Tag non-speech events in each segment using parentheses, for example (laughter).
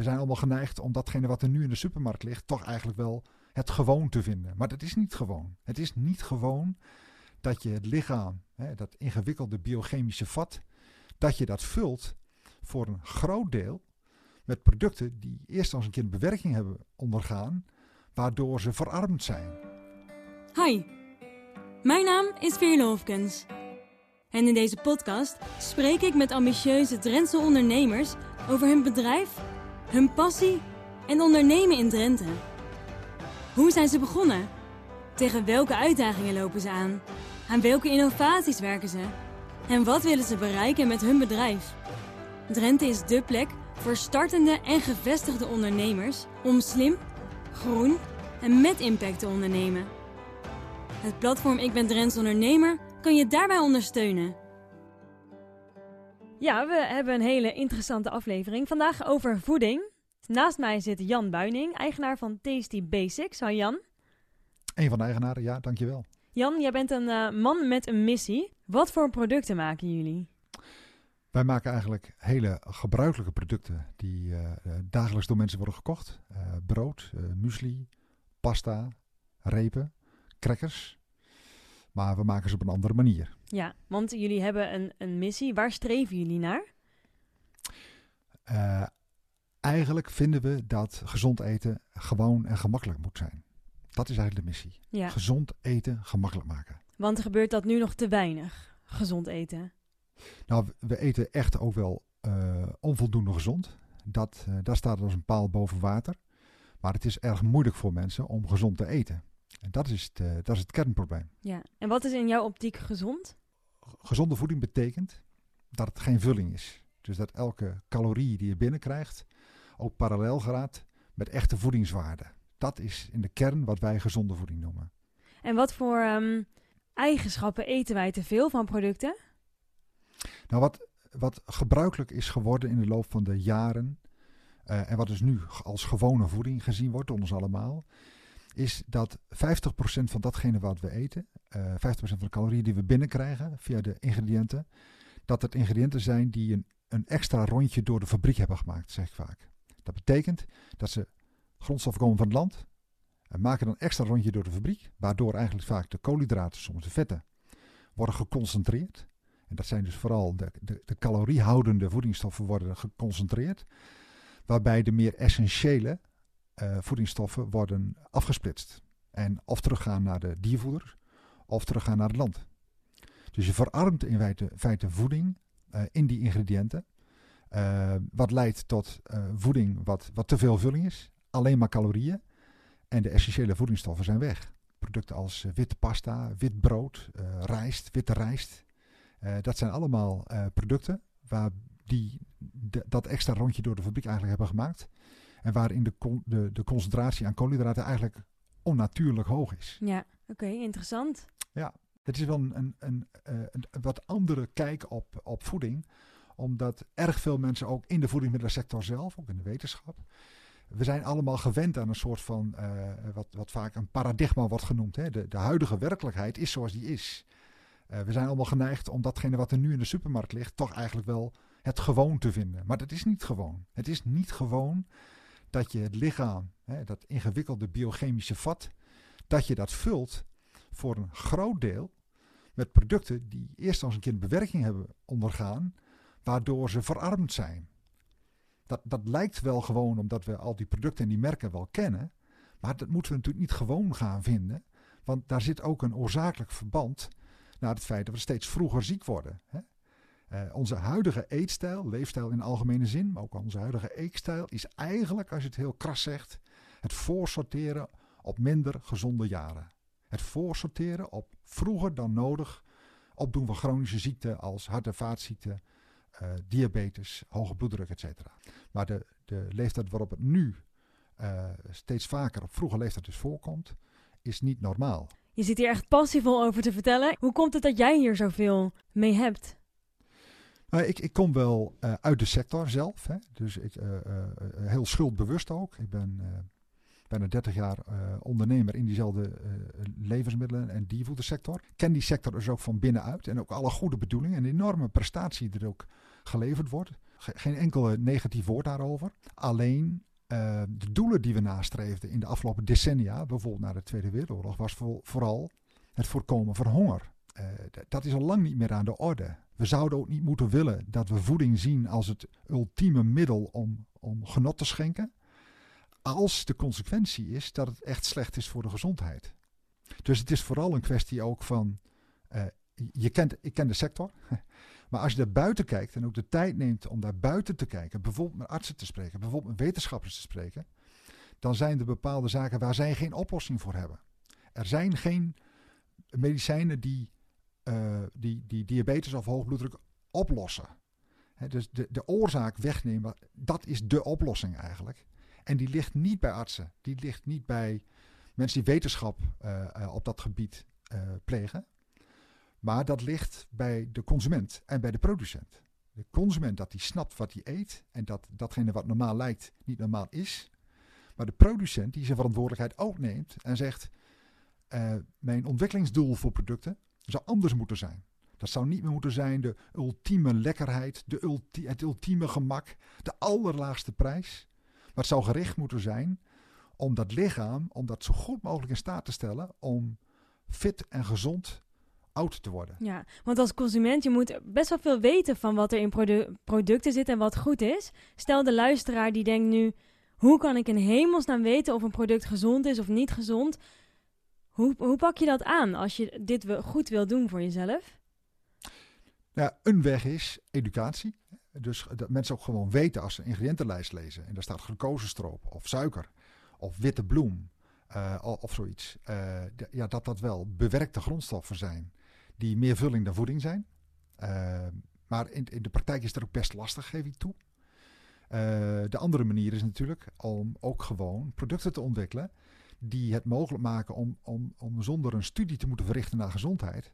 we zijn allemaal geneigd om datgene wat er nu in de supermarkt ligt, toch eigenlijk wel het gewoon te vinden. Maar dat is niet gewoon. Het is niet gewoon dat je het lichaam, hè, dat ingewikkelde biochemische vat, dat je dat vult voor een groot deel met producten die eerst als een keer een bewerking hebben ondergaan, waardoor ze verarmd zijn. Hi, mijn naam is Veerle Hofkens. En in deze podcast spreek ik met ambitieuze Drentse ondernemers over hun bedrijf, hun passie en ondernemen in Drenthe. Hoe zijn ze begonnen? Tegen welke uitdagingen lopen ze aan? Aan welke innovaties werken ze? En wat willen ze bereiken met hun bedrijf? Drenthe is dé plek voor startende en gevestigde ondernemers om slim, groen en met impact te ondernemen. Het platform Ik ben Drents Ondernemer kan je daarbij ondersteunen. Ja, we hebben een hele interessante aflevering. Vandaag over voeding. Naast mij zit Jan Buining, eigenaar van Tasty Basics. Hoi Jan. Een van de eigenaren, ja, dankjewel. Jan, jij bent een uh, man met een missie. Wat voor producten maken jullie? Wij maken eigenlijk hele gebruikelijke producten die uh, dagelijks door mensen worden gekocht. Uh, brood, muesli, pasta, repen, crackers. Maar we maken ze op een andere manier. Ja, want jullie hebben een, een missie. Waar streven jullie naar? Uh, eigenlijk vinden we dat gezond eten gewoon en gemakkelijk moet zijn. Dat is eigenlijk de missie. Ja. Gezond eten gemakkelijk maken. Want gebeurt dat nu nog te weinig, gezond eten. Nou, we eten echt ook wel uh, onvoldoende gezond. Dat, uh, daar staat als een paal boven water. Maar het is erg moeilijk voor mensen om gezond te eten. En dat is het, uh, dat is het kernprobleem. Ja, en wat is in jouw optiek gezond? Gezonde voeding betekent dat het geen vulling is. Dus dat elke calorie die je binnenkrijgt ook parallel gaat met echte voedingswaarde. Dat is in de kern wat wij gezonde voeding noemen. En wat voor um, eigenschappen eten wij te veel van producten? Nou, wat, wat gebruikelijk is geworden in de loop van de jaren, uh, en wat dus nu als gewone voeding gezien wordt door ons allemaal, is dat 50% van datgene wat we eten, uh, 50% van de calorieën die we binnenkrijgen via de ingrediënten, dat het ingrediënten zijn die een, een extra rondje door de fabriek hebben gemaakt, zeg ik vaak. Dat betekent dat ze grondstoffen komen van het land en maken een extra rondje door de fabriek, waardoor eigenlijk vaak de koolhydraten, soms de vetten, worden geconcentreerd. En dat zijn dus vooral de, de, de caloriehoudende voedingsstoffen worden geconcentreerd, waarbij de meer essentiële uh, voedingsstoffen worden afgesplitst. En of teruggaan naar de diervoeder of teruggaan naar het land. Dus je verarmt in feite, voeding uh, in die ingrediënten. Uh, wat leidt tot voeding wat, wat te veel vulling is. Alleen maar calorieën. En de essentiële voedingsstoffen zijn weg. Producten als witte pasta, wit brood, rijst, witte rijst. dat zijn allemaal producten waar die dat extra rondje door de fabriek eigenlijk hebben gemaakt. En waarin de, de, de concentratie aan koolhydraten eigenlijk onnatuurlijk hoog is. Ja, oké, okay, interessant. Ja, het is wel een, een, een, een, wat andere kijk op, op voeding. Omdat erg veel mensen ook in de voedingsmiddelsector zelf, ook in de wetenschap. We zijn allemaal gewend aan een soort van, uh, wat, wat vaak een paradigma wordt genoemd. Hè? De, de huidige werkelijkheid is zoals die is. Uh, we zijn allemaal geneigd om datgene wat er nu in de supermarkt ligt, toch eigenlijk wel het gewoon te vinden. Maar dat is niet gewoon. Het is niet gewoon dat je het lichaam, hè, dat ingewikkelde biochemische vat, dat je dat vult voor een groot deel met producten die eerst als een keer bewerking hebben ondergaan, waardoor ze verarmd zijn. Dat, dat lijkt wel gewoon omdat we al die producten en die merken wel kennen, maar dat moeten we natuurlijk niet gewoon gaan vinden, want daar zit ook een oorzakelijk verband naar het feit dat we steeds vroeger ziek worden. Hè? Uh, onze huidige eetstijl, leefstijl in algemene zin, maar ook onze huidige eetstijl, is eigenlijk, als je het heel kras zegt, het voorsorteren op minder gezonde jaren. Het voorsorteren op vroeger dan nodig opdoen van chronische ziekten als hart- en vaatziekten, uh, diabetes, hoge bloeddruk, etc. Maar de, de leeftijd waarop het nu uh, steeds vaker op vroege leeftijd dus voorkomt, is niet normaal. Je zit hier echt passievol over te vertellen. Hoe komt het dat jij hier zoveel mee hebt? Uh, ik, ik, kom wel uh, uit de sector zelf. Hè. Dus ik, uh, heel schuldbewust ook. Ik ben bijna 30 jaar ondernemer in diezelfde levensmiddelen- en diervoedersector. Ken die sector dus ook van binnenuit. En ook alle goede bedoelingen en enorme prestatie die er ook geleverd wordt. geen enkel negatief woord daarover. Alleen de doelen die we nastreefden in de afgelopen decennia, bijvoorbeeld na de Tweede Wereldoorlog, was vooral het voorkomen van honger. Dat is al lang niet meer aan de orde. We zouden ook niet moeten willen dat we voeding zien als het ultieme middel om, om genot te schenken. Als de consequentie is dat het echt slecht is voor de gezondheid. Dus het is vooral een kwestie ook van. Uh, je kent, ik ken de sector. (laughs) Maar als je daar buiten kijkt en ook de tijd neemt om daar buiten te kijken, bijvoorbeeld met artsen te spreken, bijvoorbeeld met wetenschappers te spreken, dan zijn er bepaalde zaken waar zij geen oplossing voor hebben. Er zijn geen medicijnen die, uh, die, die diabetes of hoog oplossen. dus de, de oorzaak wegnemen, dat is de oplossing eigenlijk. En die ligt niet bij artsen. Die ligt niet bij mensen die wetenschap uh, uh, op dat gebied plegen. Maar dat ligt bij de consument en bij de producent. De consument dat die snapt wat hij eet en dat datgene wat normaal lijkt niet normaal is. Maar de producent die zijn verantwoordelijkheid ook neemt en zegt: Mijn ontwikkelingsdoel voor producten zou anders moeten zijn. Dat zou niet meer moeten zijn de ultieme lekkerheid, de ulti het ultieme gemak, de allerlaagste prijs. Maar het zou gericht moeten zijn om dat lichaam, om dat zo goed mogelijk in staat te stellen om fit en gezond oud te worden. Ja, want als consument, je moet best wel veel weten van wat er in producten zit en wat goed is. Stel de luisteraar die denkt nu, hoe kan ik in hemelsnaam weten of een product gezond is of niet gezond? Hoe, hoe pak je dat aan als je dit goed wil doen voor jezelf? Ja, een weg is educatie. Dus dat mensen ook gewoon weten als ze een ingrediëntenlijst lezen. En daar staat glucosestroop of suiker of witte bloem uh, of zoiets. Uh, ja, dat dat wel bewerkte grondstoffen zijn die meer vulling dan voeding zijn. Uh, maar in, de praktijk is dat ook best lastig, geef ik toe. De andere manier is natuurlijk om ook gewoon producten te ontwikkelen die het mogelijk maken om, om, om zonder een studie te moeten verrichten naar gezondheid,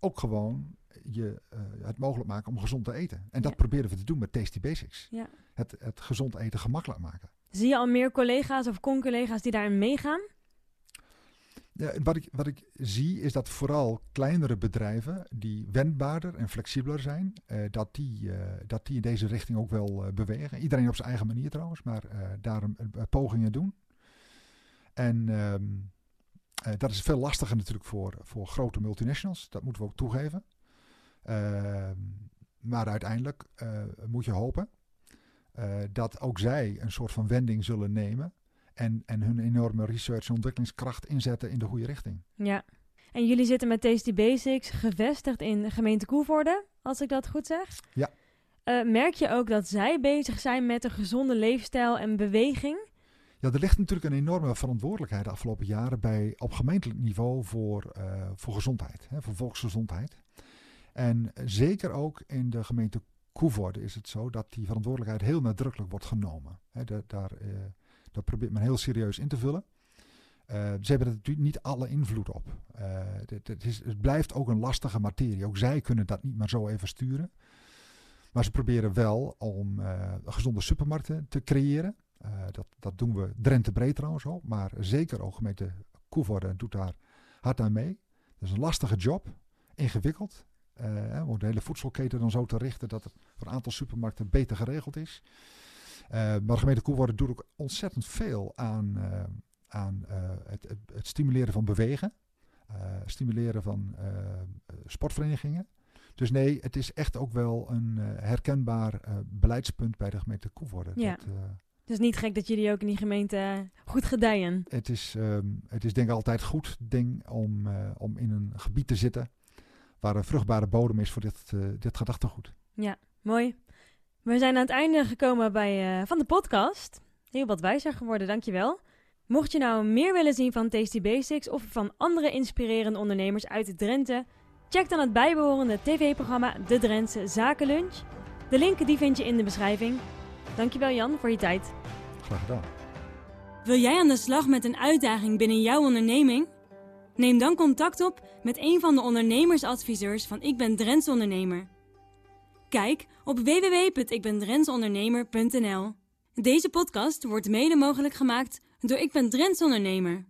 ook gewoon je, uh, het mogelijk maken om gezond te eten. En dat proberen we te doen met Tasty Basics. Ja. Het, het gezond eten gemakkelijk maken. Zie je al meer collega's of con-collega's die daarin meegaan? Ja, wat, ik, wat ik zie is dat vooral kleinere bedrijven die wendbaarder en flexibeler zijn, uh, dat, die, uh, dat die in deze richting ook wel bewegen. Iedereen op zijn eigen manier trouwens, maar daar pogingen doen. En um, dat is veel lastiger natuurlijk voor, voor grote multinationals, dat moeten we ook toegeven. Ehm, maar uiteindelijk moet je hopen dat ook zij een soort van wending zullen nemen en, en hun enorme research en ontwikkelingskracht inzetten in de goede richting. Ja. En jullie zitten met Tasty Basics gevestigd in de gemeente Koevoorde, als ik dat goed zeg. Ja. Merk je ook dat zij bezig zijn met een gezonde leefstijl en beweging? Ja, er ligt natuurlijk een enorme verantwoordelijkheid de afgelopen jaren bij, op gemeentelijk niveau voor, uh, voor gezondheid, hè, voor volksgezondheid. En zeker ook in de gemeente Koevoorde is het zo dat die verantwoordelijkheid heel nadrukkelijk wordt genomen. Hè, daar, dat probeert men heel serieus in te vullen. Ze hebben er natuurlijk niet alle invloed op. Het, is, het, blijft ook een lastige materie. Ook zij kunnen dat niet maar zo even sturen. Maar ze proberen wel om gezonde supermarkten te creëren. Dat, dat doen we Drenthe breed trouwens ook. Maar zeker ook gemeente Koevoorde doet daar hard aan mee. Dat is een lastige job. Ingewikkeld. om de hele voedselketen dan zo te richten dat het voor een aantal supermarkten beter geregeld is. Uh, maar de gemeente Koevoorde doet ook ontzettend veel aan, uh, aan uh, het, het, stimuleren van bewegen. stimuleren van sportverenigingen. Dus nee, het is echt ook wel een herkenbaar beleidspunt bij de gemeente Koevoorde. Ja. Dat, dus niet gek dat jullie ook in die gemeente goed gedijen. Het is, um, het is denk ik altijd goed ding om, om in een gebied te zitten waar een vruchtbare bodem is voor dit, dit gedachtegoed. Ja, mooi. We zijn aan het einde gekomen bij, uh, van de podcast. Heel wat wijzer geworden, dankjewel. Mocht je nou meer willen zien van Tasty Basics of van andere inspirerende ondernemers uit Drenthe, check dan het bijbehorende tv-programma De Drentse Zakenlunch. De link die vind je in de beschrijving. Dankjewel Jan voor je tijd. Graag gedaan. Wil jij aan de slag met een uitdaging binnen jouw onderneming? Neem dan contact op met een van de ondernemersadviseurs van Ik ben Drents Ondernemer. Kijk op www.ikbendrentsondernemer.nl. Deze podcast wordt mede mogelijk gemaakt door Ik ben Drents Ondernemer.